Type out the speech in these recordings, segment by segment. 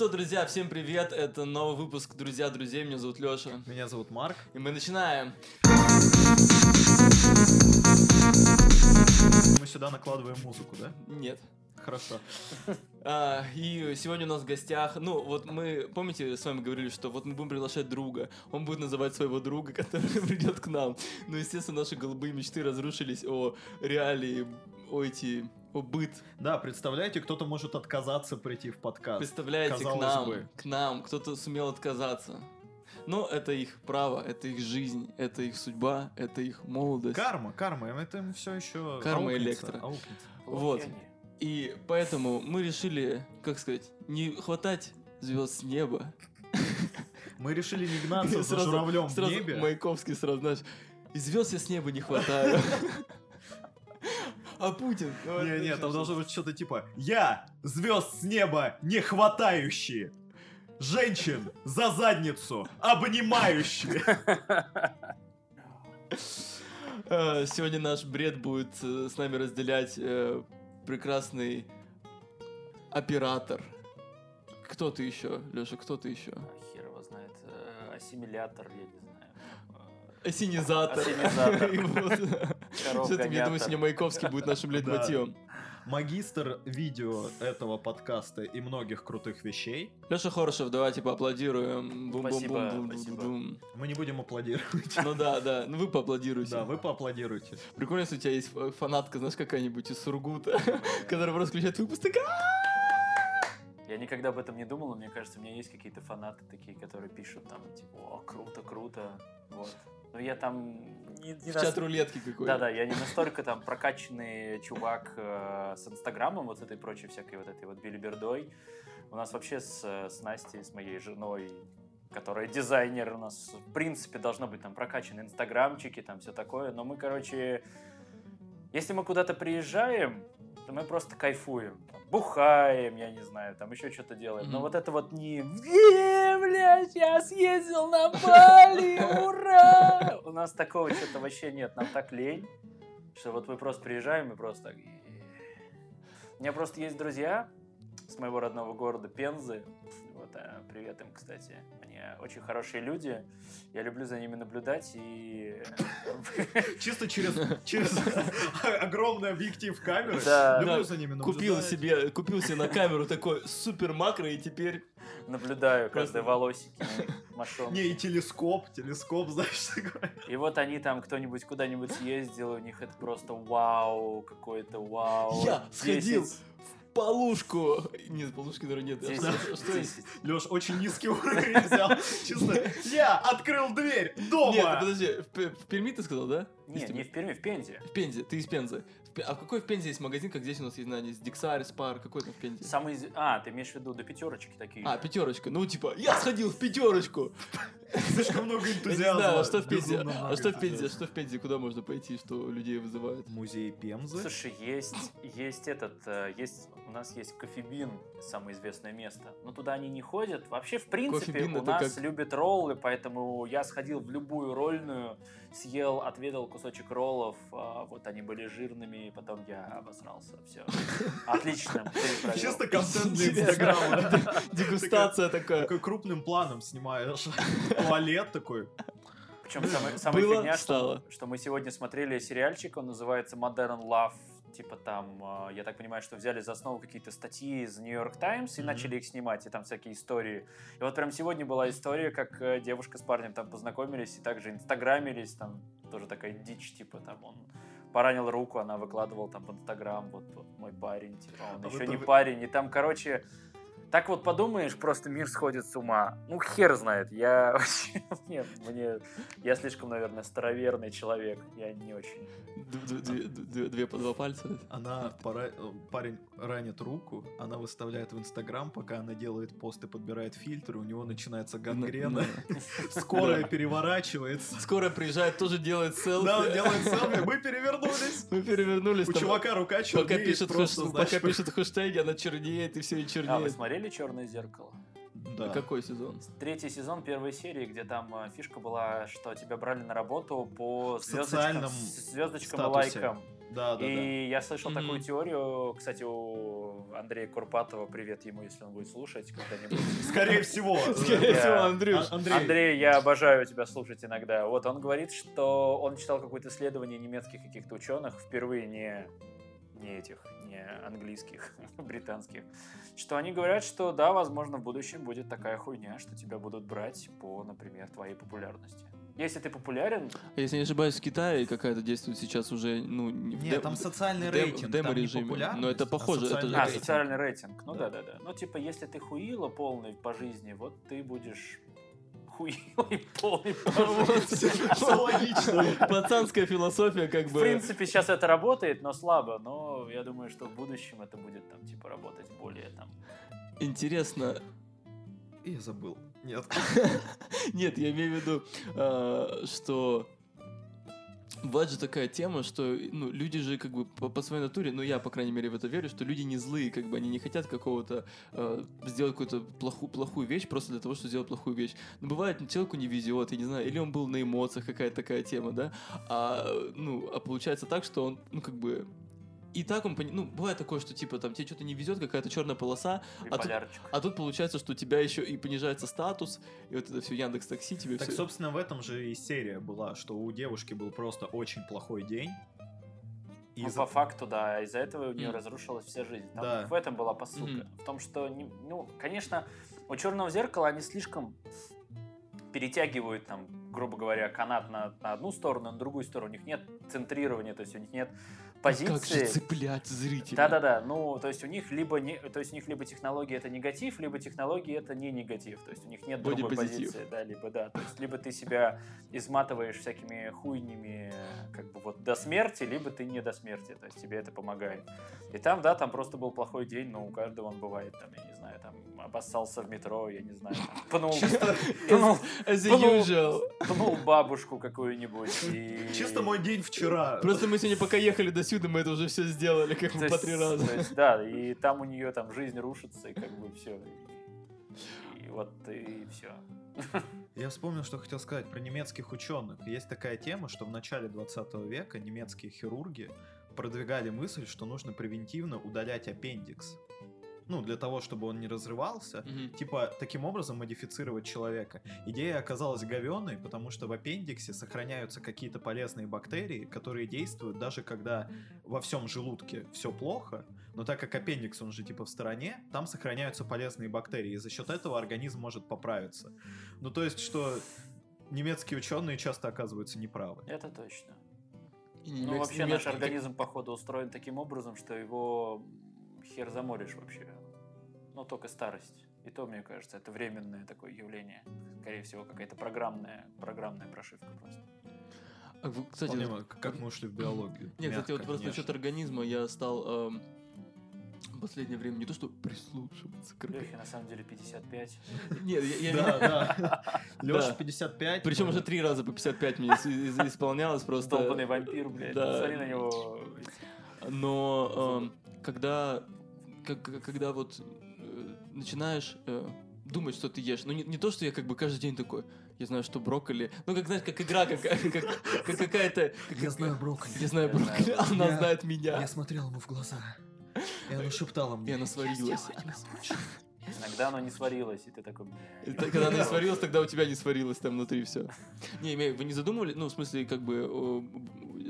что, друзья, всем привет. Это новый выпуск «Друзья друзей». Меня зовут Лёша. Меня зовут Марк. И мы начинаем. Мы сюда накладываем музыку, да? Нет. Хорошо. А, и сегодня у нас в гостях, ну вот мы, помните, с вами говорили, что вот мы будем приглашать друга, он будет называть своего друга, который придет к нам. Ну, естественно, наши голубые мечты разрушились о реалии, о эти, о быт. Да, представляете, кто-то может отказаться прийти в подкаст. Представляете, к казалось нам, бы. к нам, кто-то сумел отказаться. Но это их право, это их жизнь, это их судьба, это их молодость. Карма, карма, это все еще Карма электро. Вот. И поэтому мы решили, как сказать, не хватать звезд с неба. Мы решили не гнаться за журавлем в небе. Маяковский сразу, знаешь, и звезд я с неба не хватаю. А Путин? ну, это Не, не, там что-то. должно быть что-то типа «Я, звезд с неба не хватающие, женщин за задницу обнимающие». Э, Сегодня наш бред будет э, с нами разделять э, прекрасный оператор. Кто ты еще, Леша, кто ты еще? А, Хер его знает. Ассимилятор, я не знаю. Осенизатор. Осенизатор. И вот. Что-то, я думаю, сегодня Маяковский будет нашим лейтмотивом. Магистр видео этого подкаста и многих крутых вещей. Леша Хорошев, давайте поаплодируем. Спасибо, Бум-бум-бум-бум-бум-бум. Мы не будем аплодировать. Ну да, да, ну вы поаплодируйте. Да, вы поаплодируйте. Прикольно, если у тебя есть фанатка, знаешь, какая-нибудь из Сургута, которая просто включает выпуск, Я никогда об этом не думал, но мне кажется, у меня есть какие-то фанаты такие, которые пишут там, типа, о, круто, круто, вот. Но я там не, не в нас- чат рулетки какой-то. Да-да, я не настолько там прокачанный чувак э, с Инстаграмом, вот с этой прочей всякой вот этой вот билибердой. У нас вообще с, с Настей, с моей женой, которая дизайнер, у нас в принципе должно быть там прокачаны инстаграмчики, там все такое. Но мы, короче, если мы куда-то приезжаем, то мы просто кайфуем. Там, бухаем, я не знаю, там еще что-то делаем. Но Мгм. вот это вот не «Е, блядь, я съездил на Бали, ура!» У нас такого что-то вообще нет, нам так лень, что вот мы просто приезжаем и просто. У меня просто есть друзья с моего родного города Пензы. Вот, а, привет им, кстати. Они очень хорошие люди. Я люблю за ними наблюдать и... Чисто через, через огромный объектив камеры. Да. Люблю Да, за ними Купил наблюдать. себе, купил себе на камеру такой супер макро, и теперь наблюдаю Просто- каждой волосики. Не, и телескоп, телескоп, знаешь, такой. И вот они там, кто-нибудь куда-нибудь съездил, у них это просто вау, какой-то вау. Я сходил 10, в полушку. Нет, полушки, наверное, нет. 10, Что- Что есть? 10. Леш, очень низкий уровень взял. Чисто, я открыл дверь дома. Нет, подожди, в в Перми ты сказал, да? Не, Из не в Перми, в Пензе. В Пензе, ты из Пензы. А какой в Пензе есть магазин, как здесь у нас есть, знаю, есть Диксарь, Спар, какой там в Пензе? Самый... из- А, ты имеешь в виду до пятерочки такие А, же? пятерочка. Ну, типа, я сходил в пятерочку. Слишком много энтузиазма. знаю, а что в Пензе? А что в Пензе? Что в Пензе? Куда можно пойти, что людей вызывает? Музей Пемзы. Слушай, есть, есть этот, э, есть, у нас есть кофебин, самое известное место, но туда они не ходят. Вообще, в принципе, Кофебин у нас как- любят роллы, поэтому я сходил в любую роллную, съел, отведал кусочек роллов, а, вот они были жирными, и потом я обосрался, все. Отлично. Чисто контент для. Инстаграма. Дегустация такая. Такой крупным планом снимаешь туалет такой. Причем самая, самая Было, фигня, что, что мы сегодня смотрели сериальчик, он называется Modern Love. Типа там, э, я так понимаю, что взяли за основу какие-то статьи из New York Times и начали их снимать, и там всякие истории. И вот прям сегодня была история, как э, девушка с парнем там познакомились и также инстаграмились, там тоже такая дичь, типа там он поранил руку, она выкладывала там в инстаграм, вот, вот мой парень, типа он А еще вы не парень, и там, короче, так вот подумаешь, просто мир сходит с ума. Ну, хер знает. Я вообще... Нет, мне... Я слишком, наверное, староверный человек. Я не очень... Две по два пальца. Она, э, парень ранит руку, она выставляет в Инстаграм, пока она делает пост и подбирает фильтры, у него начинается гангрена, скорая переворачивается. Скоро приезжает, тоже делает селфи. Да, делает селфи, мы перевернулись. Мы перевернулись. У чувака рука чернеет, пока пишет хэштеги, она чернеет и все и А, вы чернеет. Смотрели «Черное зеркало»? Да. Какой сезон? Третий сезон первой серии, где там э, фишка была, что тебя брали на работу по звездочкам, звездочкам и лайкам. Да, да, да. И я слышал Мгм. такую теорию, кстати, у Андрея Курпатова, привет ему, если он будет слушать когда-нибудь. Скорее всего. Скорее всего, Андрюш. А- Андрей. Андрей, я обожаю тебя слушать иногда. Вот он говорит, что он читал какое-то исследование немецких каких-то ученых, впервые не, не этих, не английских, британских, что они говорят, что да, возможно, в будущем будет такая хуйня, что тебя будут брать по, например, твоей популярности. Если ты популярен, Если не ошибаюсь, в Китае какая-то действует сейчас уже, ну, не в Нет, де- там социальный дем- рейтинг, в демо-режиме. Но это а похоже, это социальный же- а, рейтинг. социальный рейтинг, ну Да. да-да-да. Ну, типа, если ты хуила полный по жизни, вот ты будешь хуилой полный логично. Пацанская философия, как В бы. принципе, сейчас это работает, но слабо. Но я думаю, что в будущем это будет там типа работать более там. Интересно. Я забыл. Нет. Нет, я имею в виду, а, что Бывает же такая тема, что ну, люди же как бы по, по своей натуре, ну я, по крайней мере, в это верю, что люди не злые, как бы они не хотят какого-то э, сделать какую-то плохую, плохую вещь просто для того, чтобы сделать плохую вещь. Но бывает, ну, человеку не везет, я не знаю, или он был на эмоциях, какая-то такая тема, да, а, ну, а получается так, что он, ну, как бы, и так он, ну, бывает такое, что, типа, там, тебе что-то не везет, какая-то черная полоса, тут- Биполярчик. а тут получается, что у тебя еще и понижается статус, и вот это все Яндекс Такси тебе Так, все... собственно, в этом же и серия была, что у девушки был просто очень плохой день. И Ну, за- по факту, да, из-за этого у нее Мгм. разрушилась вся жизнь. Там Да. В этом была посылка. Мгм. В том, что, не- ну, конечно, у черного зеркала они слишком перетягивают там, грубо говоря, канат на, на одну сторону, на другую сторону. У них нет центрирования, то есть у них нет позиции. Как же цеплять зрителя? Да-да-да, ну, то есть у них либо не, то есть у них либо технология это негатив, либо технология это не негатив, то есть у них нет другой Бодипозитив. позиции, да, либо да, то есть либо ты себя изматываешь всякими хуйнями, как бы вот до смерти, либо ты не до смерти, то есть тебе это помогает. И там, да, там просто был плохой день, но у каждого он бывает, там, я не знаю, там, обоссался в метро, я не знаю, там, пнул, пнул, As Пнул. usual. пнул бабушку какую-нибудь. и- Чисто мой день вчера. Просто мы сегодня пока ехали до сюда, мы это уже все сделали, как бы по три раза. то есть, да, и там у нее там жизнь рушится, и как бы все. И, вот и все. Я вспомнил, что хотел сказать про немецких ученых. Есть такая тема, что в начале 20 века немецкие хирурги продвигали мысль, что нужно превентивно удалять аппендикс. Ну, для того, чтобы он не разрывался, Мгм. типа таким образом модифицировать человека. Идея оказалась говенной, потому что в аппендиксе сохраняются какие-то полезные бактерии, которые действуют даже когда во всем желудке все плохо, но так как аппендикс, он же типа в стороне, там сохраняются полезные бактерии, и за счет этого организм может поправиться. Ну, то есть, что немецкие ученые часто оказываются неправы. Это точно. И Ну, немец- вообще наш немецкий- организм, походу, устроен таким образом, что его хер заморишь вообще. Ну, только старость. И то, мне кажется, это временное такое явление. Скорее всего, какая-то программная, программная прошивка просто. А вы, Кстати, вот- как мы ушли в биологию. Нет, кстати, вот Мягко, просто насчет организма я стал эм, в последнее время не то что прислушиваться к. Лехе, на самом деле, 55. Нет, я, я Да, да. Леша Да. 55. Причем уже три раза по 55 мне ис- ис- исполнялось просто. Долбанный вампир, блядь. Да. Смотри на него. Но эм, когда, когда вот начинаешь э, думать, что ты ешь, ну не, не то, что я как бы каждый день такой, я знаю, что брокколи, ну как знаешь, как игра, как, как, как- как какая-то... как- Я знаю брокколи. Я знаю брокколи, а она Я- знает меня. Я смотрел ему в глаза. И она шептала И мне. она сварилась. Иногда оно не сварилось, и ты такой, И Когда она не сварилась, тогда у тебя не сварилось там внутри все. Не, вы не задумывали, ну, в смысле, как бы,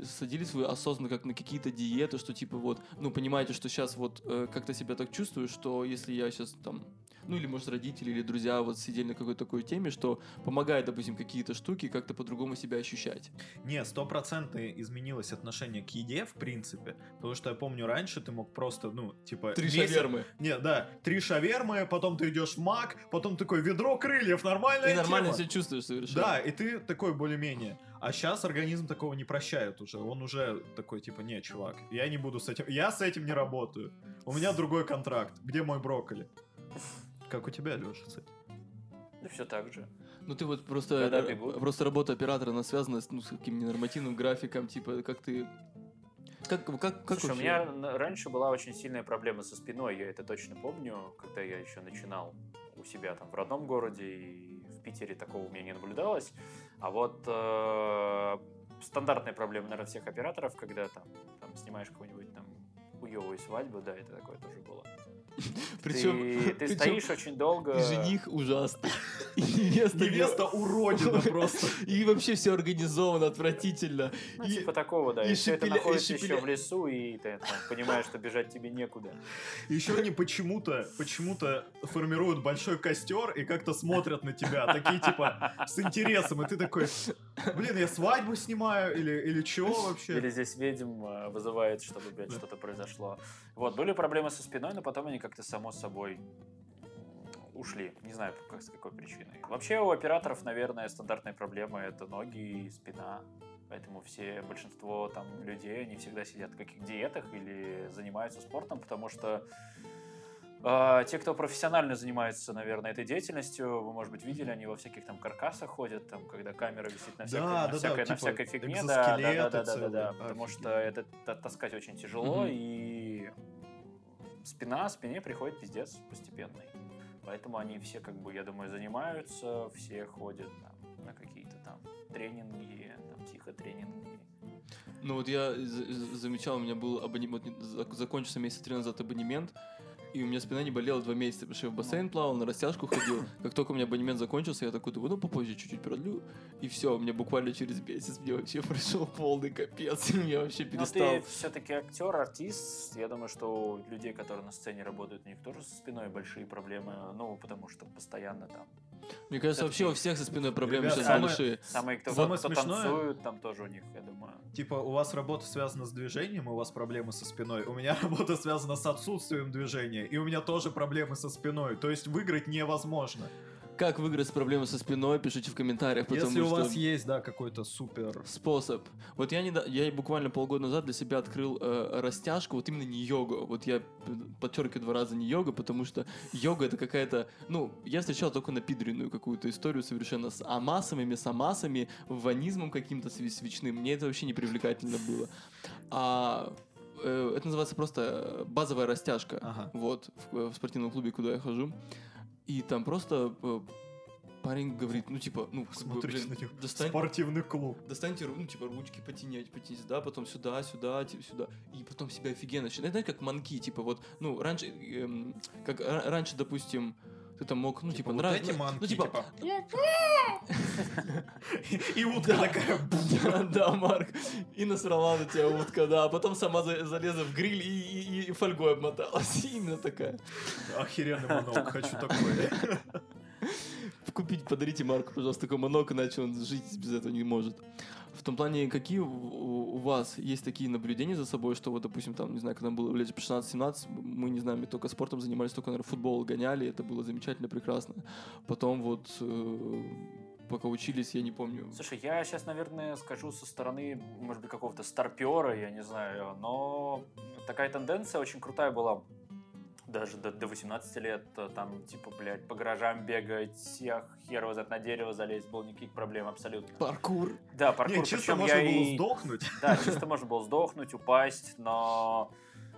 садились вы осознанно как на какие-то диеты, что типа вот, ну, понимаете, что сейчас вот э, как-то себя так чувствую, что если я сейчас там, ну, или, может, родители или друзья вот сидели на какой-то такой теме, что помогает, допустим, какие-то штуки как-то по-другому себя ощущать. Не, стопроцентно изменилось отношение к еде, в принципе. Потому что я помню, раньше ты мог просто, ну, типа... Три месяц- шавермы. Не, да, три шавермы, потом ты идешь в мак, потом такой ведро крыльев, нормальная Ты нормально тема. себя чувствуешь совершенно. Да, и ты такой более-менее. А сейчас организм такого не прощает уже. Он уже такой, типа, не, чувак, я не буду с этим... Я с этим не работаю. У меня другой контракт. Где мой брокколи? Как у тебя, Леша, этим? Ну, все так же. Ну ты вот просто, бегут. просто работа оператора, она связана с, ну, с каким-то нормативным графиком, типа, как ты... Как, как, как Слушай, у меня раньше была очень сильная проблема со спиной, я это точно помню, когда я еще начинал у себя там в родном городе и в Питере такого у меня не наблюдалось. А вот э, стандартная проблема, наверное, всех операторов, когда там, там там снимаешь какую-нибудь там хуевую свадьбу, да, это такое тоже было. Причем, ты, ты причем стоишь очень долго. и жених ужасный, и невеста Невеста уродина просто. И вообще все организовано отвратительно. Ну, И- типа такого, да. и И, все это шепеля- и находится еще шепеля- в лесу, и ты там, понимаешь, что бежать тебе некуда. Еще они почему-то, почему-то формируют большой костер и как-то смотрят на тебя, такие типа с интересом, и ты такой, блин, я свадьбу снимаю или или чего вообще? Или здесь ведьм э, вызывает, чтобы, блядь, Да. что-то произошло. Вот, были проблемы со спиной, но потом они как-то само собой ушли. Не знаю, как, с какой причиной. Вообще у операторов, наверное, стандартная проблема это ноги и спина. Поэтому все, большинство там людей, они всегда сидят в каких диетах или занимаются спортом, потому что э, те, кто профессионально занимается, наверное, этой деятельностью, вы, может быть, видели, они во всяких там каркасах ходят, там, когда камера висит на всякой, Да, на да, да, всякой, на типа всякой фигне, да, да, да, да, да, да, да, потому что это та- таскать очень тяжело, Мгм. и спина, спине приходит пиздец постепенный. Поэтому они все, как бы, я думаю, занимаются, все ходят там, на какие-то там тренинги, там, психотренинги. Ну вот я замечал, у меня был абонемент, вот закончился месяц три назад абонемент, и у меня спина не болела два месяца, потому что я в бассейн плавал, на растяжку ходил. Как только у меня абонемент закончился, я такой, думаю, ну попозже чуть-чуть продлю, и все, мне буквально через месяц мне вообще пришел полный капец, и я вообще Но перестал. ты все-таки актер, артист. Я думаю, что у людей, которые на сцене работают, у них тоже со спиной большие проблемы. Ну, потому что постоянно там. Мне кажется, вообще у всех со спиной проблемы Ребят, сейчас самое- большие. Самые, кто, Самое кто смешное- танцуют, там тоже у них, я думаю. Типа, у вас работа связана с движением, и у вас проблемы со спиной. У меня работа связана с отсутствием движения, и у меня тоже проблемы со спиной. То есть выиграть невозможно. Как выиграть с проблемой со спиной, пишите в комментариях, потому Если у вас есть, да, какой-то супер... способ. Вот я, недо... я буквально полгода назад для себя открыл э, растяжку, вот именно не йогу. Вот я подчеркиваю два раза не йога, потому что йога это какая-то, ну, я встречал только напидренную какую-то историю совершенно с амасами, самасами, ванизмом каким-то свечным. Мне это вообще не привлекательно было. А э, это называется просто базовая растяжка. Ага. Вот, в, в спортивном клубе, куда я хожу. И там просто э, парень говорит, ну, типа, ну, Смотрите блин, на него. достань, Спортивный клуб. достаньте, ну, типа, ручки потянять, потянуть, да, потом сюда, сюда, типа, сюда, и потом себя офигенно начинать. Знаете, как манки, типа, вот, ну, раньше, эм, как ра- раньше, допустим, ты там мог, ну, типа, вот нрав- эти ну, ну, типа, И утка такая... да, да, Марк, и насрала на тебя утка, да, а потом сама за- залезла в гриль и фольгой обмоталась, именно такая. Охеренный монолог, хочу такой. Купить, подарите Марку, пожалуйста, такой манок, иначе он жить без этого не может. В том плане, какие у, вас есть такие наблюдения за собой, что вот, допустим, там, не знаю, когда было лет по 16-17, мы, не знаю, мы только спортом занимались, только, наверное, футбол гоняли, это было замечательно, прекрасно. Потом вот, э, пока учились, я не помню. Слушай, я сейчас, наверное, скажу со стороны, может быть, какого-то старпера, я не знаю, но такая тенденция очень крутая была даже до, до 18 лет, там, типа, блядь, по гаражам бегать, я хер его на дерево залезть, было никаких проблем абсолютно. Паркур. Да, паркур, Не, чисто можно я было и- сдохнуть. Да, чисто можно было сдохнуть, упасть, но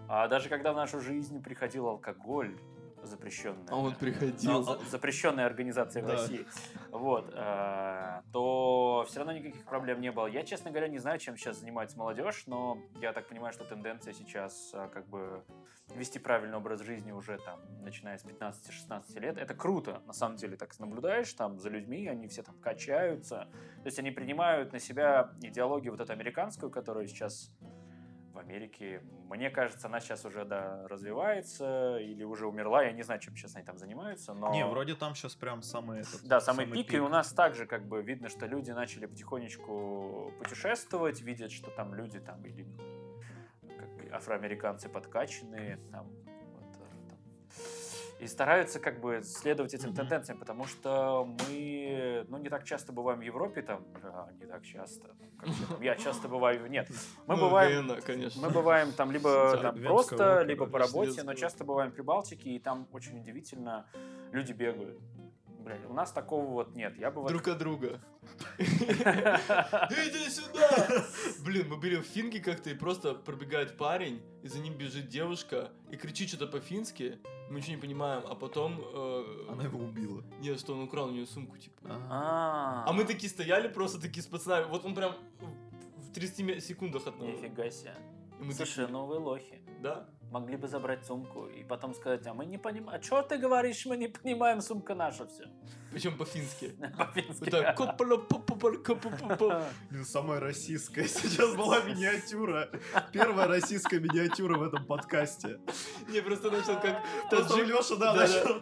а, даже когда в нашу жизнь приходил алкоголь, запрещенный, А он приходил. запрещенная организация в Да. России, вот, э, то все равно никаких проблем не было. Я, честно говоря, не знаю, чем сейчас занимается молодежь, но я так понимаю, что тенденция сейчас э, как бы вести правильный образ жизни уже там, начиная с 15-16 лет. Это круто, на самом деле, так наблюдаешь там за людьми, они все там качаются. То есть они принимают на себя идеологию вот эту американскую, которая сейчас Америке, мне кажется, она сейчас уже да, развивается или уже умерла. Я не знаю, чем сейчас они там занимаются, но... Не, вроде там сейчас прям самый этот... Да, самый, пик, и у нас также как бы видно, что люди начали потихонечку путешествовать, видят, что там люди там или как афроамериканцы подкачанные, там. И стараются как бы следовать этим тенденциям, потому что мы, ну, не так часто бываем в Европе, там, а, не так часто, как я, там, я часто бываю, нет, мы Ну, бываем, Вена, конечно. мы бываем там либо там просто, либо по работе, но часто бываем в Прибалтике, и там очень удивительно люди бегают. Блин, у нас такого вот нет. Я бы вот... Друг от друга. Иди сюда! Блин, мы были в Финке как-то, и просто пробегает парень, и за ним бежит девушка, и кричит что-то по-фински, мы ничего не понимаем, а потом... э, Она его убила. Нет, что он украл у нее сумку, типа. А, А мы такие стояли просто такие с пацанами, вот он прям в 30 ме- секундах от нас. Нифига себе. Слушай, такие, вы лохи. Да? Могли бы забрать сумку и потом сказать, а мы не понимаем. А что ты говоришь, мы не понимаем, сумка наша все. Причем по-фински. По-фински. Самая российская сейчас была миниатюра. Первая российская миниатюра в этом подкасте. Не, просто начал как таджик. Леша, да, начал.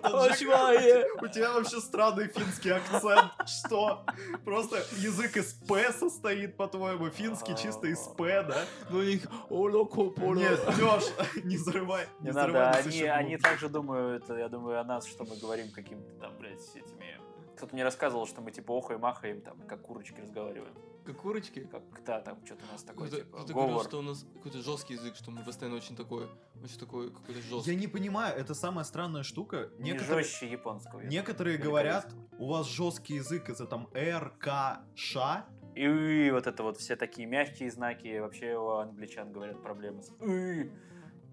У тебя вообще странный финский акцент. Что? Просто язык из П состоит, по-твоему, финский чисто из П, да? Ну у них. Нет, Леш, не взрывай. Не взрывай надо, они, также думают, я думаю, о нас, что мы говорим каким-то там, блядь, этими... Кто-то мне рассказывал, что мы типа охаем, махаем, там, как курочки разговариваем. Как курочки. Как, да, там что-то у нас такой, Кто-то типа, кто-то говорил, говор. что у нас какой-то жесткий язык, что мы постоянно очень такой, очень такой какой-то Я жесткий. не понимаю, это самая странная штука. Не Некоторые, жестче японского. некоторые говорят, у вас жесткий язык из-за там Р, К, Ш. И вот это вот все такие мягкие знаки. Вообще у англичан говорят проблемы с «ы».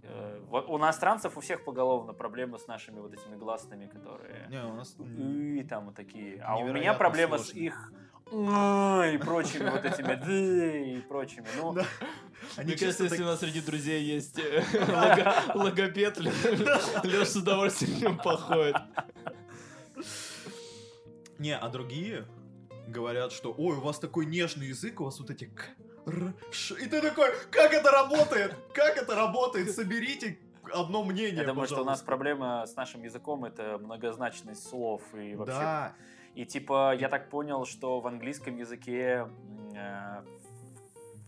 Э, У иностранцев у всех поголовно проблемы с нашими вот этими гласными, которые Не, у нас... «ы» там вот такие. А у меня проблема с их и прочими вот этими «ды» и прочими. Ну, Да. Они Мне кажется, если у нас среди друзей есть э, лого- логопед, Леша с удовольствием походит. Не, а другие говорят, что ой, у вас такой нежный язык, у вас вот эти к, р, ш. И ты такой, как это работает? Как это работает? Соберите одно мнение, я думаю, что у нас пожалуйста». проблема с нашим языком это многозначность слов и вообще Да, И типа, я так понял, что в английском языке э,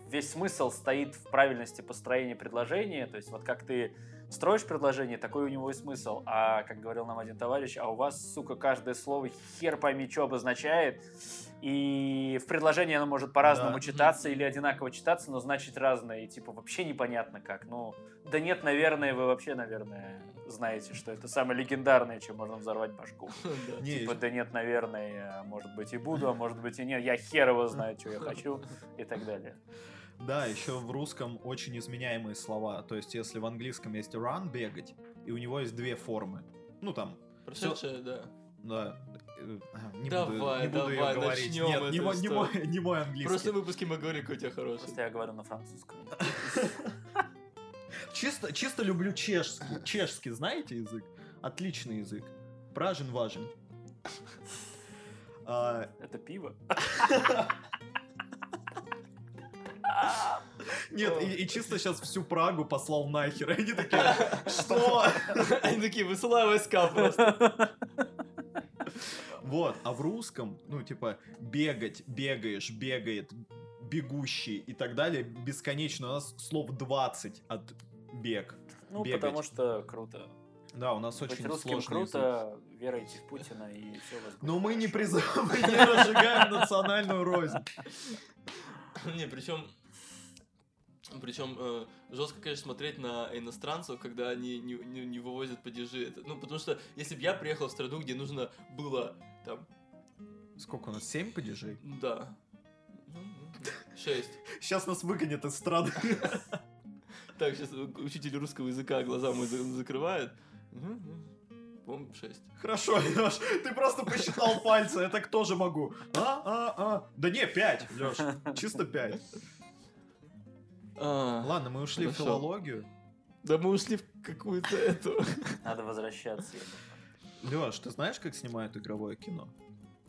весь смысл стоит в правильности построения предложения. То есть вот как ты строишь предложение, такой у него и смысл. А, как говорил нам один товарищ, а у вас, сука, каждое слово хер пойми, что обозначает. И в предложении оно может по-разному Да. читаться или одинаково читаться, но значит разное. И типа вообще непонятно как. Ну, да нет, наверное, вы вообще, наверное, знаете, что это самое легендарное, чем можно взорвать башку. Типа, да нет, наверное, может быть и буду, а может быть и нет. Я хер его знаю, что я хочу и так далее. да, еще в русском очень изменяемые слова. То есть, если в английском есть run, бегать, и у него есть две формы. Ну там, Прошедшая, да. Да, э, ага, не буду, Давай, не буду давай, ее говорить. начнем Нет, не эту мой, не, мой, не мой В английский. прошлом выпуске мы говорили, какой у тебя хороший. Просто я говорю на французском. Чисто, чисто люблю чешский. Чешский, знаете язык? Отличный язык. Пражен важен. А, Это пиво? нет, и, и чисто сейчас всю Прагу послал нахер. Они такие, что? Они такие, высылай войска просто. Вот, а в русском, ну, типа, бегать, бегаешь, бегает, бегущий и так далее, бесконечно. У нас слов 20 от бег. Ну, Бегать. потому что круто. Да, у нас Быть очень русским сложный язык. круто, веруйте в Путина и все у вас будет Но мы не призываем, мы не разжигаем национальную рознь. Не, причем... Причем жестко, конечно, смотреть на иностранцев, когда они не, не- не вывозят падежи. Это, ну, потому что если бы я приехал в страну, где нужно было там, Сколько у нас? Семь падежей? да, ну, шесть. Сейчас нас выгонят из страны. Так, сейчас учитель русского языка глаза мой за- закрывает. По-моему, шесть. Хорошо, Леш, ты просто посчитал пальцы, я так тоже могу. А, а, а. Да не, пять, Леш, чисто пять. А, Ладно, мы ушли в филологию. Да мы ушли в какую-то эту... Надо возвращаться. я думаю. Леш, ты знаешь, как снимают игровое кино?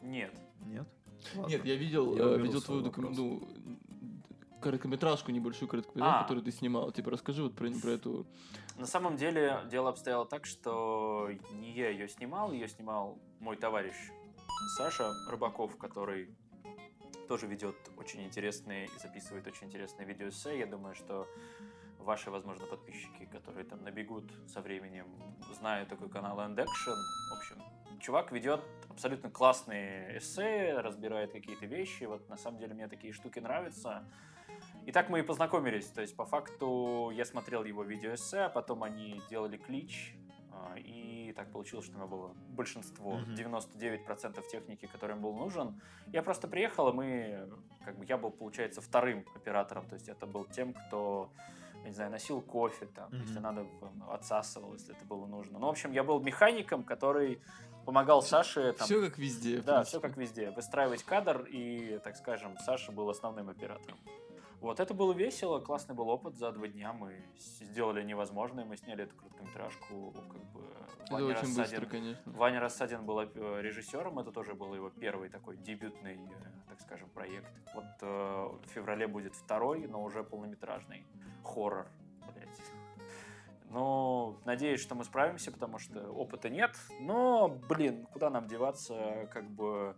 Нет. Нет? Нет, я видел, Я э, видел твою докум- ну, короткометражку, небольшую короткометражку, А. которую ты снимал. Типа, расскажи вот про, про эту... На самом деле дело обстояло так, что не я ее снимал, ее снимал мой товарищ Саша Рыбаков, который тоже ведет очень интересные и записывает очень интересные видеоэссе. Я думаю, что ваши, возможно, подписчики, которые там набегут со временем, знают такой канал End Action. В общем, чувак ведет абсолютно классные эссе, разбирает какие-то вещи. Вот на самом деле мне такие штуки нравятся. И так мы и познакомились. То есть, по факту, я смотрел его видеоэссе, а потом они делали клич, а, и так получилось, что у меня было большинство, Мгм. 99% техники, которая им был нужен. Я просто приехал, и мы, как бы, я был, получается, вторым оператором, то есть это был тем, кто, не знаю, носил кофе, там, Мгм. если надо, в- отсасывал, если это было нужно. Ну, в общем, я был механиком, который помогал Саше там, Все как везде. да, все как везде. Выстраивать кадр, и, так скажем, Саша был основным оператором. Вот это было весело, классный был опыт. За два дня мы сделали невозможное, мы сняли эту короткометражку, как бы Это Ваня очень быстро, Рассадин- конечно. Ваня Рассадин был э, режиссером, это тоже был его первый такой дебютный, э, так скажем, проект. Вот э, в феврале будет второй, но уже полнометражный хоррор, блядь. Ну, надеюсь, что мы справимся, потому что опыта нет. Но, блин, куда нам деваться, как бы...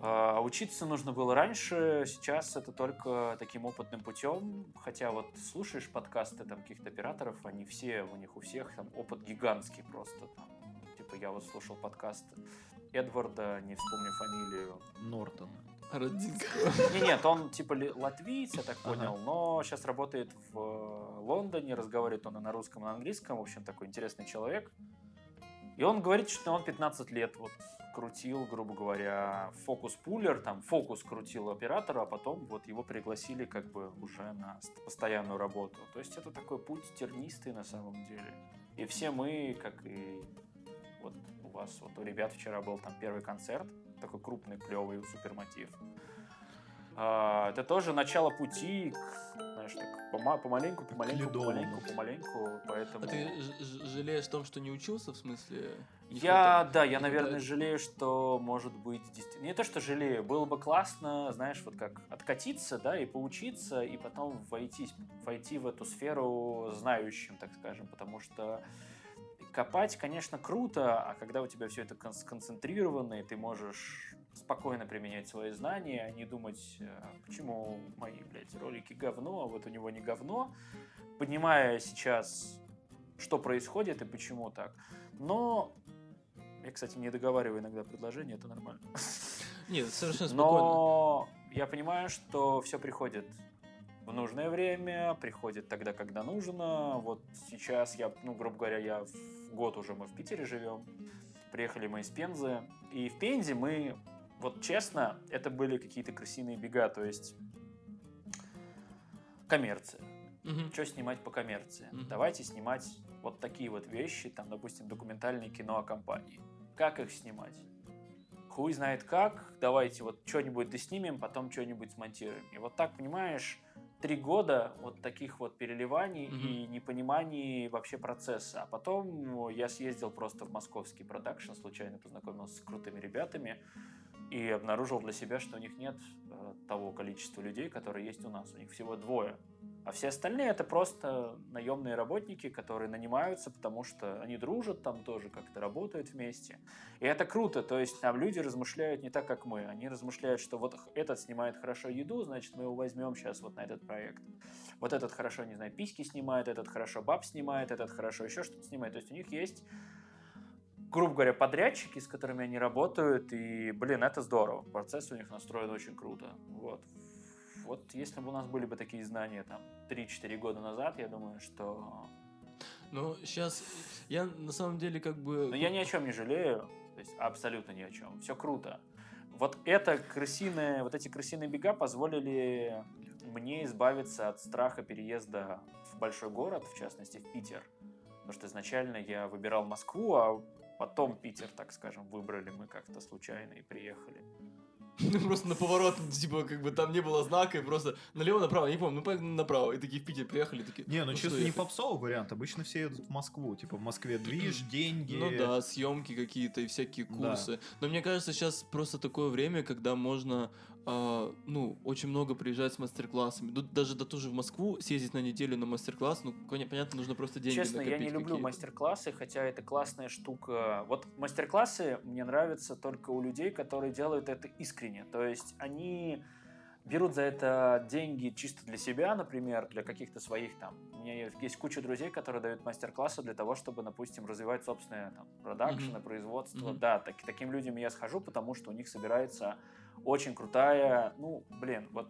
А, учиться нужно было раньше, сейчас это только таким опытным путем. Хотя вот слушаешь подкасты там каких-то операторов, они все, у них у всех там опыт гигантский просто. Там. Типа я вот слушал подкаст Эдварда, не вспомню фамилию. Нортон. Родинского. Не, нет, он типа латвиец, я так Ага. понял, но сейчас работает в э, Лондоне, разговаривает он и на русском, и на английском, в общем, такой интересный человек. И он говорит, что он 15 лет вот крутил, грубо говоря, фокус-пулер, там фокус крутил оператора, а потом вот его пригласили как бы уже на ст- постоянную работу. То есть это такой путь тернистый на самом деле. И все мы, как и вот у вас, вот у ребят вчера был там первый концерт, такой крупный, клевый, супермотив. А, это тоже начало пути, к, знаешь, так, пома- помаленьку, помаленьку, помаленьку, помаленьку, поэтому... А ты жалеешь о том, что не учился, в смысле? Я, да, я, наверное, жалею, что, может быть, действительно... Не то, что жалею, было бы классно, знаешь, вот как откатиться, да, и поучиться, и потом войти, войти в эту сферу знающим, так скажем, потому что копать, конечно, круто, а когда у тебя все это кон- сконцентрировано, и ты можешь спокойно применять свои знания, а не думать, э, почему мои, блядь, ролики говно, а вот у него не говно, понимая сейчас, что происходит и почему так. Но я, кстати, не договариваю иногда предложения, это нормально. Нет, совершенно спокойно. Но я понимаю, что все приходит в нужное время, приходит тогда, когда нужно. Вот сейчас я, ну, грубо говоря, я в год уже мы в Питере живем. Приехали мы из Пензы. И в Пензе мы, вот честно, это были какие-то крысиные бега, то есть коммерция Мгм. что снимать по коммерции. Мгм. Давайте снимать вот такие вот вещи, там, допустим, документальные кино о компании. Как их снимать? Хуй знает как, давайте вот что-нибудь доснимем, потом что-нибудь смонтируем. И вот так, понимаешь, три года вот таких вот переливаний Мгм. и непониманий вообще процесса. А потом ну, я съездил просто в московский продакшн, случайно познакомился с крутыми ребятами и обнаружил для себя, что у них нет э, того количества людей, которые есть у нас. У них всего двое. А все остальные это просто наемные работники, которые нанимаются, потому что они дружат там тоже, как-то работают вместе. И это круто, то есть там люди размышляют не так, как мы. Они размышляют, что вот этот снимает хорошо еду, значит мы его возьмем сейчас вот на этот проект. Вот этот хорошо, не знаю, письки снимает, этот хорошо баб снимает, этот хорошо еще что-то снимает. То есть у них есть грубо говоря, подрядчики, с которыми они работают, и, блин, это здорово. Процесс у них настроен очень круто. Вот. Вот если бы у нас были бы такие знания там 3-4 года назад, я думаю, что... Ну, сейчас я на самом деле как бы... Но я ни о чем не жалею, то есть абсолютно ни о чем. Все круто. Вот это крысиные, вот эти крысиные бега позволили мне избавиться от страха переезда в большой город, в частности в Питер. Потому что изначально я выбирал Москву, а потом Питер, так скажем, выбрали мы как-то случайно и приехали. Просто на поворот, типа, как бы там не было знака, и просто налево-направо, не помню, ну поехали направо. И такие в Питер приехали, такие... Не, ну что чисто не попсовый вариант. Обычно все едут в Москву. Типа в Москве движ, деньги. Ну да, съемки какие-то и всякие Да. курсы. Но мне кажется, сейчас просто такое время, когда можно, а, ну, очень много приезжать с мастер-классами. Даже да тоже в Москву съездить на неделю на мастер-класс, ну, понятно, нужно просто деньги Честно, я не люблю мастер-классы, хотя это классная штука. Вот мастер-классы мне нравятся только у людей, которые делают это искренне. То есть они берут за это деньги чисто для себя, например, для каких-то своих там. У меня есть- куча друзей, которые дают мастер-классы для того, чтобы, допустим, развивать собственное там продакшн, Мгм. производство. Мгм. Да, так- таким людям я схожу, потому что у них собирается очень крутая, ну, блин, вот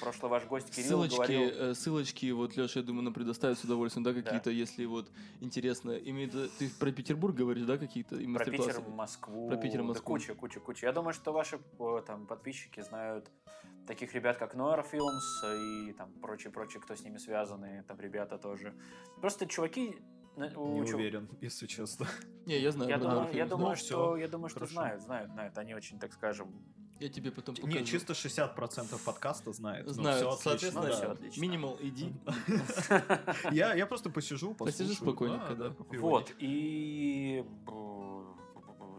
прошлый ваш гость Кирилл Ссылочки, говорил... э, ссылочки, вот, Леша, я думаю, нам предоставят с удовольствием, да, какие-то, если вот интересно. Имеет, ты про Петербург говоришь, да, какие-то и Про Питер? Москву. Про Питер, да Москву. куча, куча, куча. Я думаю, что ваши э, там подписчики знают таких ребят, как Noir Films и там прочие-прочие, кто с ними связаны, там ребята тоже. Просто чуваки... Не чув- уверен, если честно. Не, я знаю. Я думаю, я думаю, Ну, что, я думаю, что хорошо. знают, знают, знают. Они очень, так скажем, Я тебе потом покажу. Не, чисто 60% подкаста знает. Ну, Знаю, всё отлично, соответственно, Ну, да. отлично. минимал иди. Я, я просто посижу, Посижу послушаю. спокойненько, да. попью Вот, и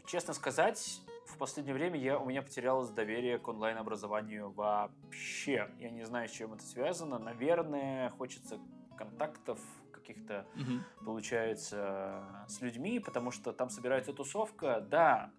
честно сказать, в последнее время я, у меня потерялось доверие к онлайн-образованию вообще. Я не знаю, с чем это связано. Наверное, хочется контактов каких-то Мгм. получается, с людьми, потому что там собирается тусовка, да,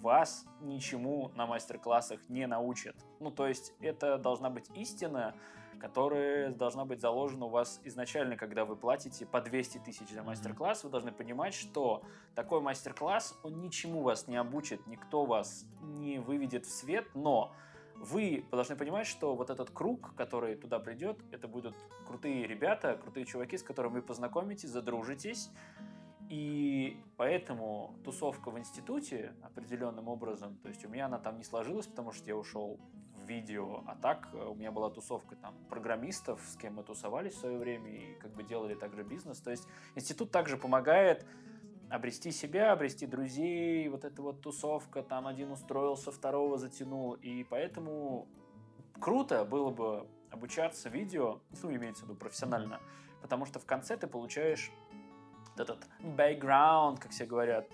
вас ничему на мастер-классах не научат. Ну, то есть это должна быть истина, которая должна быть заложена у вас изначально, когда вы платите по 200 тысяч за мастер-класс, вы должны понимать, что такой мастер-класс, он ничему вас не обучит, никто вас не выведет в свет, но вы должны понимать, что вот этот круг, который туда придет, это будут крутые ребята, крутые чуваки, с которыми вы познакомитесь, задружитесь. И поэтому тусовка в институте определенным образом, то есть у меня она там не сложилась, потому что я ушел в видео, а так э, у меня была тусовка там программистов, с кем мы тусовались в свое время и как бы делали также бизнес. То есть институт также помогает обрести себя, обрести друзей, вот эта вот тусовка, там один устроился, второго затянул, и поэтому круто было бы обучаться видео, ну, имеется в виду профессионально, потому что в конце ты получаешь этот background, как все говорят,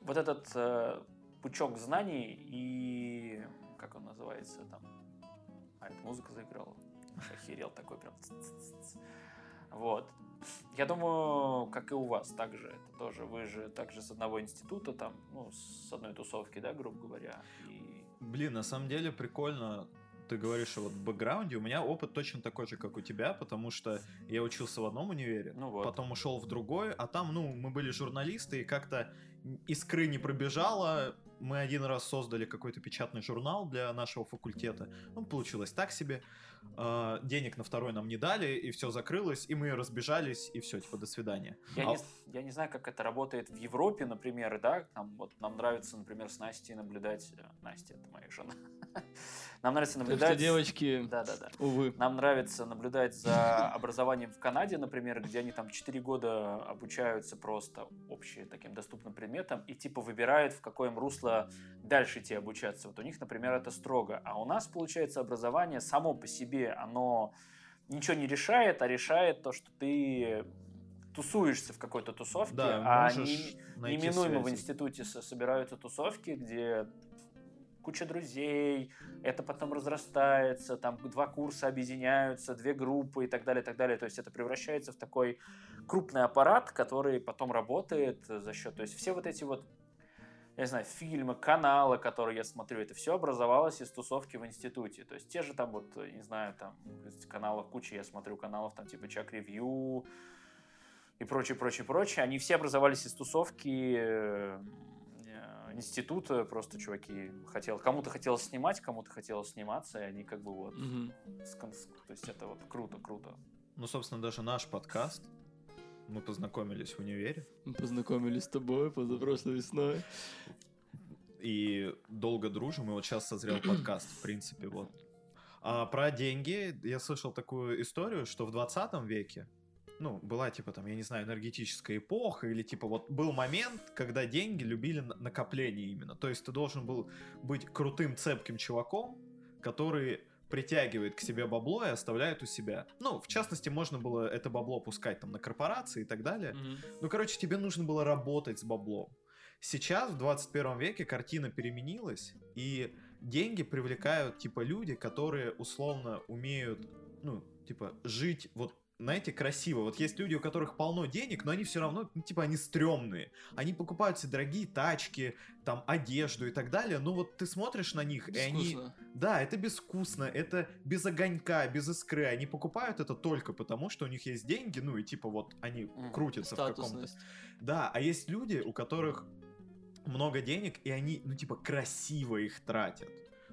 вот этот э, пучок знаний и как он называется там, а это музыка заиграла, охерел такой прям. Вот. Я думаю, как и у вас, также это тоже. Вы же также с одного института, там, ну, с одной тусовки, да, грубо говоря. И Блин, на самом деле прикольно. Ты говоришь о вот бэкграунде. У меня опыт точно такой же, как у тебя, потому что я учился в одном универе, Ну вот. потом ушел в другой, а там, ну, мы были журналисты, и как-то искры не пробежало. Мы один раз создали какой-то печатный журнал для нашего факультета. Ну, получилось так себе. А, Денег на второй нам не дали, и все закрылось, и мы разбежались, и все, типа, до свидания. Я, А- не, я не знаю, как это работает в Европе, например, да, там, вот нам нравится, например, с Настей наблюдать... э, Настя, это моя жена. Нам нравится Так наблюдать... что, девочки, Да-да-да. увы. Нам нравится наблюдать за образованием в Канаде, например, где они там 4 года обучаются просто общим таким доступным предметам и типа выбирают, в какое им русло дальше идти обучаться. Вот у них, например, это строго. А у нас, получается, образование само по себе, оно ничего не решает, а решает то, что ты тусуешься в какой-то тусовке, Да, а не- найти неминуемо в связи. институте со- собираются тусовки, где куча друзей, это потом разрастается, там два курса объединяются, две группы и так далее, и так далее. То есть это превращается в такой крупный аппарат, который потом работает за счет... То есть все вот эти вот я не знаю, фильмы, каналы, которые я смотрю, это все образовалось из тусовки в институте. То есть те же там вот, не знаю, там каналов куча, я смотрю каналов там типа Чак Ревью и прочее, прочее, прочее. Они все образовались из тусовки э, э, института, просто чуваки хотел, кому-то хотелось снимать, кому-то хотелось сниматься, и они как бы вот, Мгм. скон- то есть это вот круто, круто. Ну, собственно, даже наш подкаст. Мы познакомились в универе. Мы познакомились с тобой позапрошлой весной. и долго дружим, и вот сейчас созрел подкаст, в принципе, вот. А про деньги я слышал такую историю, что в 20 веке, ну, была, типа, там, я не знаю, энергетическая эпоха, или, типа, вот был момент, когда деньги любили на- накопление именно. То есть ты должен был быть крутым, цепким чуваком, который притягивает к себе бабло и оставляет у себя. Ну, в частности, можно было это бабло пускать там на корпорации и так далее. Мгм. Ну, короче, тебе нужно было работать с баблом. Сейчас, в 21 веке, картина переменилась, и деньги привлекают, типа, люди, которые условно умеют, ну, типа, жить вот знаете, красиво. Вот есть люди, у которых полно денег, но они все равно, ну, типа, они стрёмные. Они покупают себе дорогие тачки, там, одежду и так далее. Ну, вот ты смотришь на них, и они... Безвкусно. Да, это безвкусно, это без огонька, без искры. Они покупают это только потому, что у них есть деньги, ну и типа вот они Мгм. крутятся в каком-то да, а есть люди, у которых много денег, и они, ну, типа, красиво их тратят.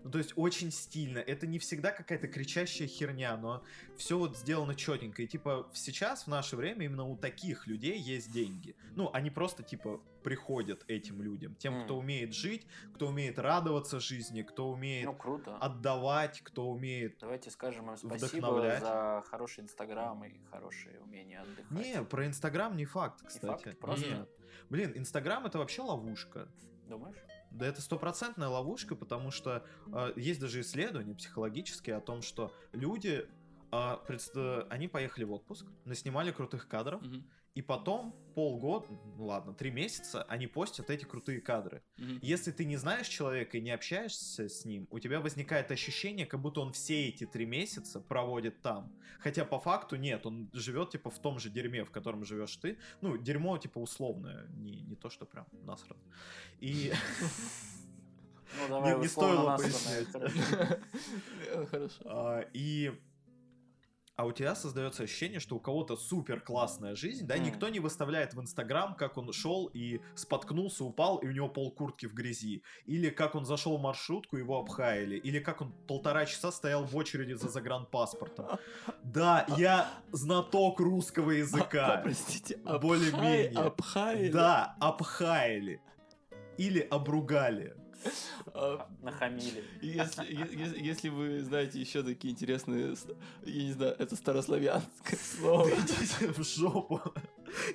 Ну, то есть очень стильно. Это не всегда какая-то кричащая херня, но все вот сделано четенько. И типа сейчас, в наше время, именно у таких людей есть деньги. Ну, они просто, типа, приходят этим людям. Тем, М. кто умеет жить, кто умеет радоваться жизни, кто умеет Ну, круто. отдавать, кто умеет... Давайте скажем им спасибо за хороший инстаграм и хорошее умение отдыхать. Не, про Инстаграм не факт, Не кстати. факт, просто Нет. Блин, Инстаграм это вообще ловушка. Думаешь? Да это стопроцентная ловушка, потому что э, есть даже исследования психологические о том, что люди, э, предс- они поехали в отпуск, наснимали крутых кадров, Мгм. И потом полгода, ну ладно, три месяца они постят эти крутые кадры. Мгм. Если ты не знаешь человека и не общаешься с ним, у тебя возникает ощущение, как будто он все эти три месяца проводит там. Хотя по факту нет, он живет типа в том же дерьме, в котором живешь ты. Ну, дерьмо типа условное, не, не то, что прям насрано. И Ну, давай Не- не стоило пояснять. Хорошо. А, и а у тебя создается ощущение, что у кого-то супер классная жизнь, да, Мгм. никто не выставляет в Инстаграм, как он шел и споткнулся, упал, и у него пол куртки в грязи, или как он зашел в маршрутку, его обхаяли, или как он полтора часа стоял в очереди за загранпаспортом. Да, я знаток русского языка. Простите, более-менее. обхаяли? Да, обхаяли. Или обругали. А, Нахамили. Если, вы знаете еще такие интересные, я не знаю, это старославянское слово. Идите в жопу.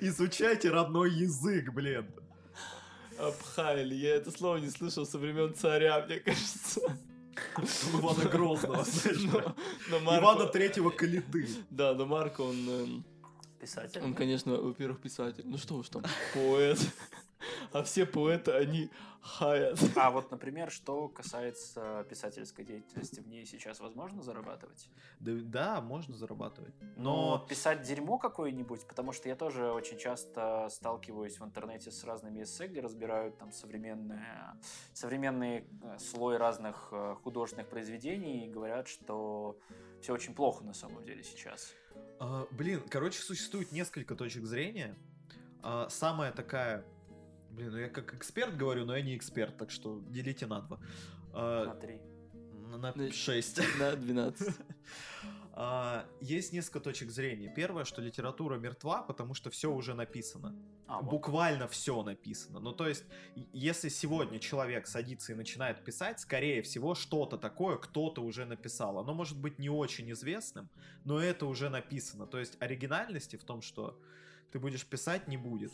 Изучайте родной язык, блин. Обхаяли. Я это слово не слышал со времен царя, мне кажется. Ивана Грозного, знаешь, Но, но Марко- Ивана Третьего Калиды. Да, но Марко, он, эм, Писатель. он, конечно, во-первых, писатель. Ну что уж там, поэт. А все поэты, они хаят. А вот, например, что касается писательской деятельности, в ней сейчас возможно зарабатывать? Да, да, можно зарабатывать. Но Но писать дерьмо какое-нибудь, потому что я тоже очень часто сталкиваюсь в интернете с разными эссе, где разбирают там современные, современный э, слой разных э, художественных произведений и говорят, что все очень плохо на самом деле сейчас. А, блин, короче, существует несколько точек зрения. А, самая такая... Блин, ну я как эксперт говорю, но я не эксперт, так что делите на два. А, на на Да. шесть. На 12. А, Есть несколько точек зрения. Первое, что литература мертва, потому что все уже написано. А, вот. Буквально все написано. Ну, то есть, если сегодня человек садится и начинает писать, скорее всего, что-то такое кто-то уже написал. Оно может быть не очень известным, но это уже написано. То есть, оригинальности в том, что ты будешь писать, не будет.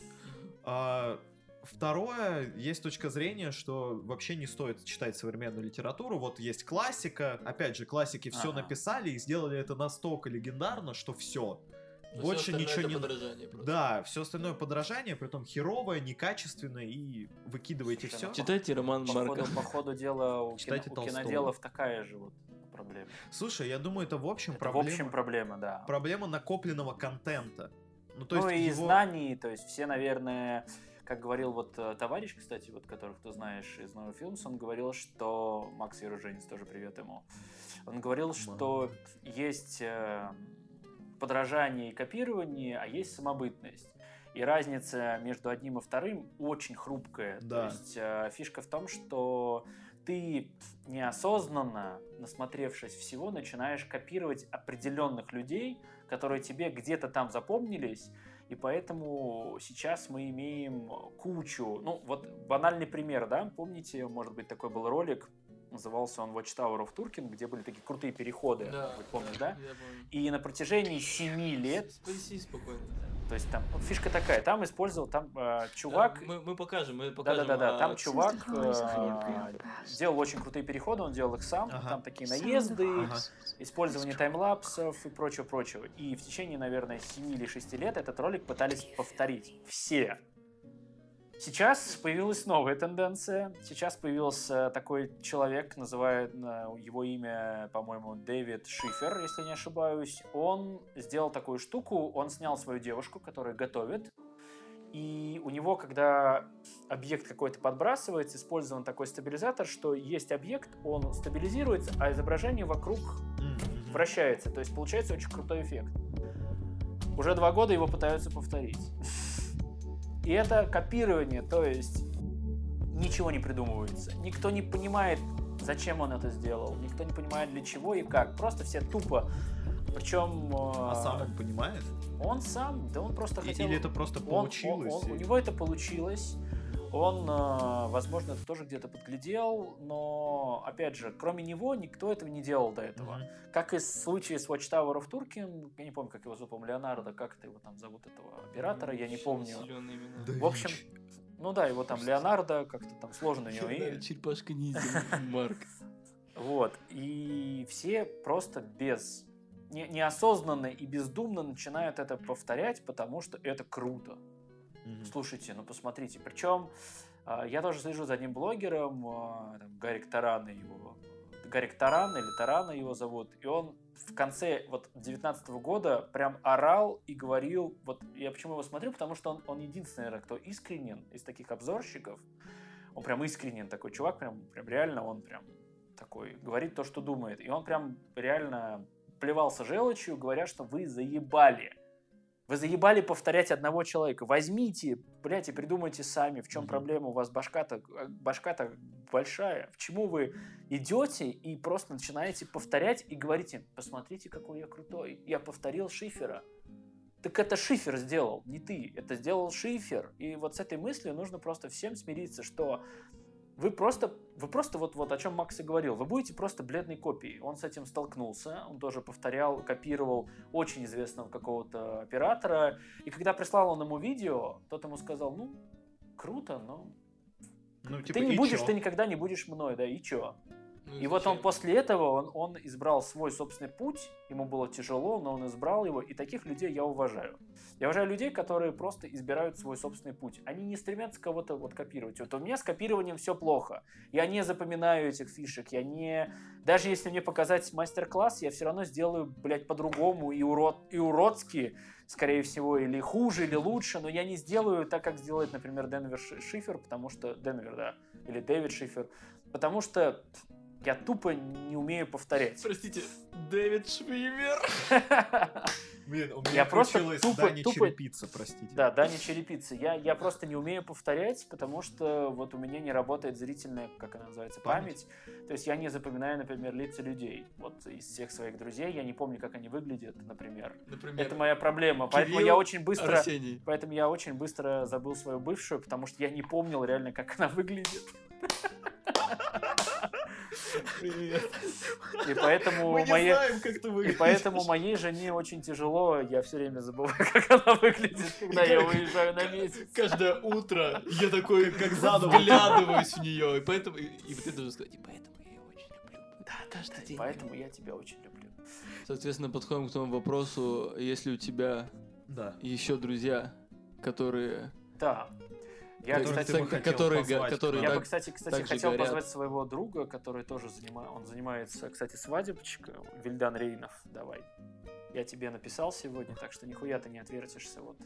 А, Второе, есть точка зрения, что вообще не стоит читать современную литературу. Вот есть классика, опять же, классики все Ага. написали и сделали это настолько легендарно, что все. Всё Больше остальное ничего не... подражание просто. Да, все остальное подражание, при том херовое, некачественное, и выкидываете Слушай, все. ну, Читайте роман По Марка. ходу, по ходу дела у, кино- у киноделов такая же вот проблема. Слушай, я думаю, это в общем Это проблема, в общем проблема, да. проблема накопленного контента. Ну, то ну есть и его- знаний, то есть все, наверное, как говорил вот э, товарищ, кстати, вот которых ты знаешь из нового фильма, он говорил, что Макс Еруженец, тоже привет ему, он говорил, что есть э, подражание и копирование, а есть самобытность. И разница между одним и вторым очень хрупкая. Да. То есть э, фишка в том, что ты неосознанно, насмотревшись всего, начинаешь копировать определенных людей, которые тебе где-то там запомнились, и поэтому сейчас мы имеем кучу... Ну, вот банальный пример, да? Помните, может быть, такой был ролик, назывался он Watchtower of Turkin, где были такие крутые переходы, Да. вы помните, да? Я помню. И на протяжении 7 лет, Спаси спокойно. то есть там фишка такая, там использовал, там э, чувак, Да, мы, мы покажем, мы покажем. да-да-да, а, там чувак э, делал очень крутые переходы, он делал их сам, Ага. там такие наезды, Ага. использование таймлапсов и прочего-прочего. И в течение, наверное, 7 или 6 лет этот ролик пытались повторить. Все. Сейчас появилась новая тенденция. Сейчас появился такой человек, называют э, его имя, по-моему, Дэвид Шифер, если не ошибаюсь. Он сделал такую штуку, он снял свою девушку, которая готовит, и у него, когда объект какой-то подбрасывается, использован такой стабилизатор, что есть объект, он стабилизируется, а изображение вокруг вращается. То есть получается очень крутой эффект. Уже два года его пытаются повторить. И это копирование, то есть ничего не придумывается. Никто не понимает, зачем он это сделал. Никто не понимает, для чего и как. Просто все тупо. Причем А сам он понимает? он сам, да он просто хотел... Или это просто Он- получилось? он- он- у и- него это получилось. Он, э, возможно, это тоже где-то подглядел, но, опять же, кроме него никто этого не делал до этого. Мгм. Как и в случае с Watchtower of Turkin, я не помню, как его зовут, по-моему, Леонардо, как это его там зовут, этого оператора, я не помню. Да В общем. Ну да, его там Леонардо, как-то там сложно у него имя. Черепашка ниндзя, Марк. Вот. И все просто без не- неосознанно и бездумно начинают это повторять, потому что это круто. Мгм. Слушайте, ну посмотрите. Причем а, я тоже слежу за одним блогером, а, там, Гарик Таран его. Гарик Таран или Тарана его зовут. И он в конце вот 19 года прям орал и говорил, вот я почему его смотрю, потому что он, он единственный, наверное, кто искренен из таких обзорщиков. Он прям искренен такой чувак, прям, прям реально он прям такой, говорит то, что думает. И он прям реально плевался желчью, говоря, что вы заебали. Вы заебали повторять одного человека. Возьмите, блядь, и придумайте сами, в чем Мгм. проблема. У вас башка-то башка-то большая. К чему вы идете и просто начинаете повторять и говорите, посмотрите, какой я крутой. Я повторил Шифера. Так это Шифер сделал, не ты. Это сделал Шифер. И вот с этой мыслью нужно просто всем смириться, что вы просто, вы просто вот, вот о чем Макс и говорил, вы будете просто бледной копией. Он с этим столкнулся, он тоже повторял, копировал очень известного какого-то оператора. И когда прислал он ему видео, тот ему сказал, ну, круто, но Ну, ты типа, не и будешь, чё? ты никогда не будешь мной, да, и чё? Ну, И вот он после этого, он, он избрал свой собственный путь, ему было тяжело, но он избрал его, и таких людей я уважаю. Я уважаю людей, которые просто избирают свой собственный путь. Они не стремятся кого-то вот копировать. Вот у меня с копированием все плохо. Я не запоминаю этих фишек, я не... Даже если мне показать мастер-класс, я все равно сделаю, блядь, по-другому и, урод... и уродски, скорее всего, или хуже, или лучше, но я не сделаю так, как сделает, например, Денвер Ши- Шифер, потому что... Денвер, да, или Дэвид Шифер, потому что я тупо не умею повторять. Простите, Дэвид Швимер. Блин, у меня Я просто тупо- Дани тупо- Черепица, простите. Да, да, не черепица. Я, я просто не умею повторять, потому что вот у меня не работает зрительная, как она называется, Память. память. То есть я не запоминаю, например, лица людей. Вот из всех своих друзей я не помню, как они выглядят, например. Например, Это моя проблема. Поэтому Кирилл я очень быстро... Арсений. Поэтому я очень быстро забыл свою бывшую, потому что я не помнил реально, как она выглядит. Привет. И поэтому Мы не моей... знаем, как ты И поэтому моей жене очень тяжело, я все время забываю, как она выглядит, когда я уезжаю на месяц. Каждое утро я такой Как заново. вглядываюсь в нее. И поэтому... И, и ты должен сказать, и поэтому я ее очень люблю. Да, Каждый да, день поэтому я тебя очень люблю. Соответственно, подходим к тому вопросу, если у тебя Да. еще друзья, которые... Да. Я, Которых кстати, хотел которые, га- позвать к которые нам. я так- бы, кстати, кстати, хотел горят. позвать своего друга, который тоже занимается, он занимается, кстати, свадебчиком, Вильдан Рейнов, давай. Я тебе написал сегодня, так что нихуя ты не отвертишься, вот.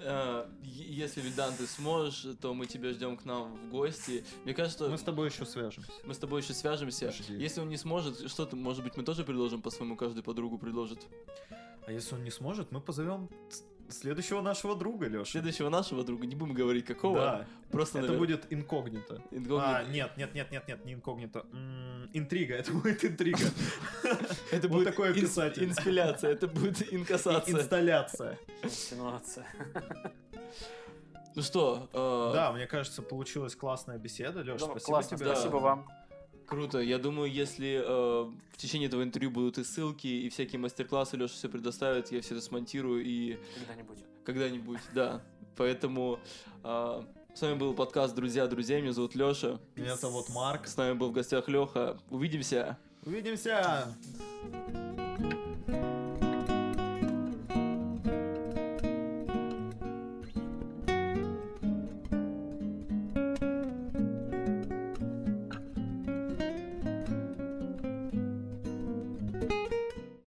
э, если, Вильдан, ты сможешь, то мы тебя ждем к нам в гости. Мне кажется, Мы с тобой еще свяжемся. мы с тобой еще свяжемся. Жди. Если он не сможет, что-то, может быть, мы тоже предложим по-своему, каждый подругу предложит. А если он не сможет, мы позовем следующего нашего друга, Леша. Следующего нашего друга, не будем говорить какого, Да, просто это навер- будет инкогнито. инкогнито. А, нет, нет, нет, нет, нет, не инкогнито. Интрига, это будет интрига. это будет такой инс- описатель. инспиляция, это будет инкассация. Инсталляция. Инсинуация. Ну что, э, Да, мне кажется, получилась классная беседа. Леша, спасибо классно, тебе. спасибо вам. Круто. Я думаю, если э, в течение этого интервью будут и ссылки, и всякие мастер-классы Леша все предоставит, я все это смонтирую и Когда-нибудь. когда-нибудь, да. Поэтому э, с вами был подкаст «Друзья, друзья». Меня зовут Леша. Меня зовут Марк. С нами был в гостях Леха. Увидимся. Увидимся!